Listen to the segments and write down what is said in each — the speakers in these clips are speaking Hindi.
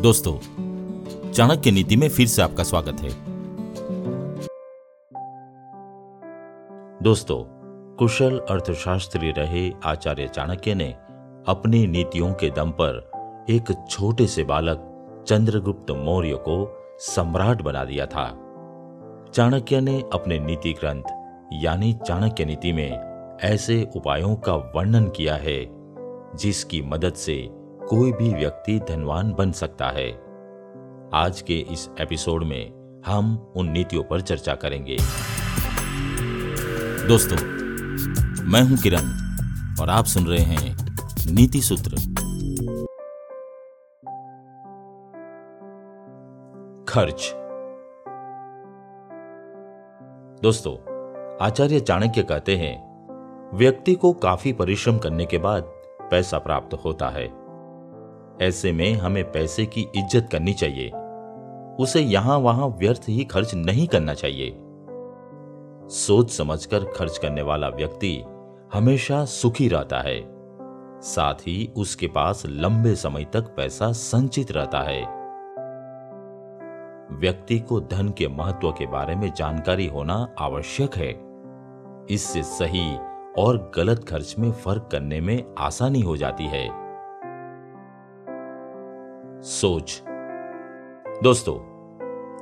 दोस्तों, चाणक्य नीति में फिर से आपका स्वागत है। दोस्तों, कुशल अर्थशास्त्री रहे आचार्य चाणक्य ने अपनी नीतियों के दम पर एक छोटे से बालक चंद्रगुप्त मौर्य को सम्राट बना दिया था। चाणक्य ने अपने नीति ग्रंथ, यानी चाणक्य नीति में ऐसे उपायों का वर्णन किया है, जिसकी मदद से कोई भी व्यक्ति धनवान बन सकता है। आज के इस एपिसोड में हम उन नीतियों पर चर्चा करेंगे। दोस्तों, मैं हूँ किरण और आप सुन रहे हैं नीति सूत्र। खर्च। दोस्तों, आचार्य चाणक्य कहते हैं, व्यक्ति को काफ़ी परिश्रम करने के बाद पैसा प्राप्त होता है। ऐसे में हमें पैसे की इज़्ज़त करनी चाहिए। उसे यहाँ वहाँ व्यर्थ ही खर्च नहीं करना चाहिए। सोच समझकर खर्च करने वाला व्यक्ति हमेशा सुखी रहता है। साथ ही उसके पास लंबे समय तक पैसा संचित रहता है। व्यक्ति को धन के महत्व के बारे में जानकारी होना आवश्यक है। इससे सही और गलत खर्च में फ़र्क करने में आसानी हो जाती है। सोच। दोस्तों,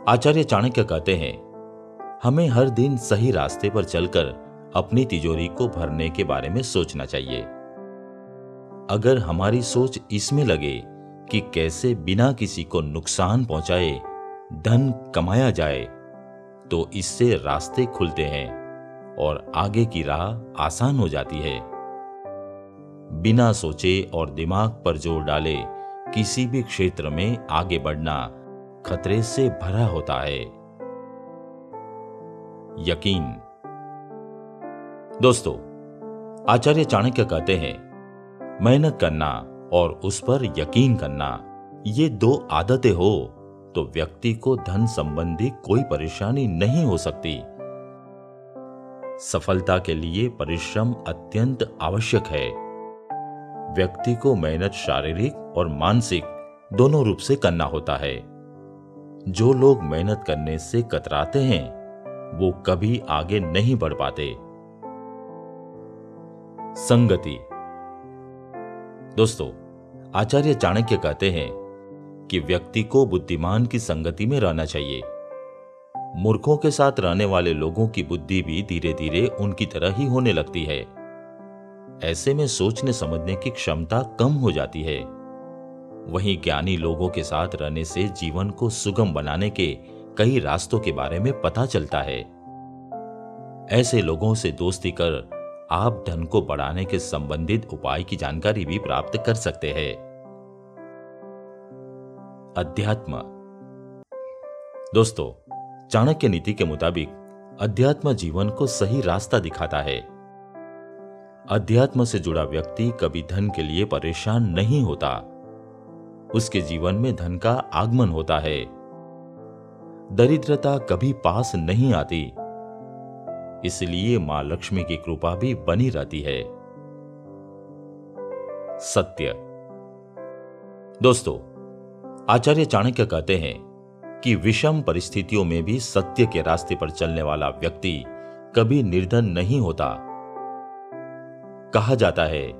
आचार्य चाणक्य कहते हैं, हमें हर दिन सही रास्ते पर चलकर अपनी तिजोरी को भरने के बारे में सोचना चाहिए। अगर हमारी सोच इसमें लगे कि कैसे बिना किसी को नुकसान पहुँचाए धन कमाया जाए तो इससे रास्ते खुलते हैं और आगे की राह आसान हो जाती है। बिना सोचे और दिमाग पर ज़ोर डाले किसी भी क्षेत्र में आगे बढ़ना खतरे से भरा होता है। यकीन। दोस्तों, आचार्य चाणक्य कहते हैं, मेहनत करना और उस पर यकीन करना, ये दो आदतें हो तो व्यक्ति को धन संबंधी कोई परेशानी नहीं हो सकती। सफलता के लिए परिश्रम अत्यंत आवश्यक है। व्यक्ति को मेहनत, शारीरिक और मानसिक दोनों रूप से करना होता है। जो लोग मेहनत करने से कतराते हैं, वो कभी आगे नहीं बढ़ पाते। संगति। दोस्तों, आचार्य चाणक्य कहते हैं कि व्यक्ति को बुद्धिमान की संगति में रहना चाहिए। मूर्खों के साथ रहने वाले लोगों की बुद्धि भी धीरे धीरे उनकी तरह ही होने लगती है। ऐसे में सोचने समझने की क्षमता कम हो जाती है। वहीं ज्ञानी लोगों के साथ रहने से जीवन को सुगम बनाने के कई रास्तों के बारे में पता चलता है। ऐसे लोगों से दोस्ती कर आप धन को बढ़ाने के संबंधित उपाय की जानकारी भी प्राप्त कर सकते हैं। अध्यात्म। दोस्तों, चाणक्य नीति के मुताबिक अध्यात्म जीवन को सही रास्ता दिखाता है। अध्यात्म से जुड़ा व्यक्ति कभी धन के लिए परेशान नहीं होता। उसके जीवन में धन का आगमन होता है। दरिद्रता कभी पास नहीं आती। इसलिए माँ लक्ष्मी की कृपा भी बनी रहती है। सत्य। दोस्तों, आचार्य चाणक्य कहते हैं कि विषम परिस्थितियों में भी सत्य के रास्ते पर चलने वाला व्यक्ति कभी निर्धन नहीं होता। कहा जाता है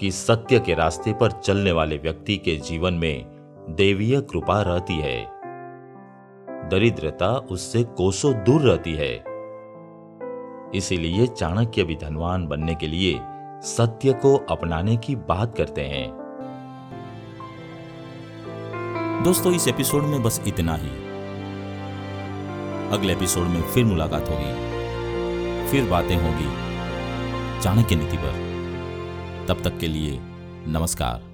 कि सत्य के रास्ते पर चलने वाले व्यक्ति के जीवन में देवीय कृपा रहती है। दरिद्रता उससे कोसों दूर रहती है। इसीलिए चाणक्य भी धनवान बनने के लिए सत्य को अपनाने की बात करते हैं। दोस्तों, इस एपिसोड में बस इतना ही। अगले एपिसोड में फिर मुलाकात होगी। फिर बातें होगी। चाणक्य नीति पर। तब तक के लिए नमस्कार।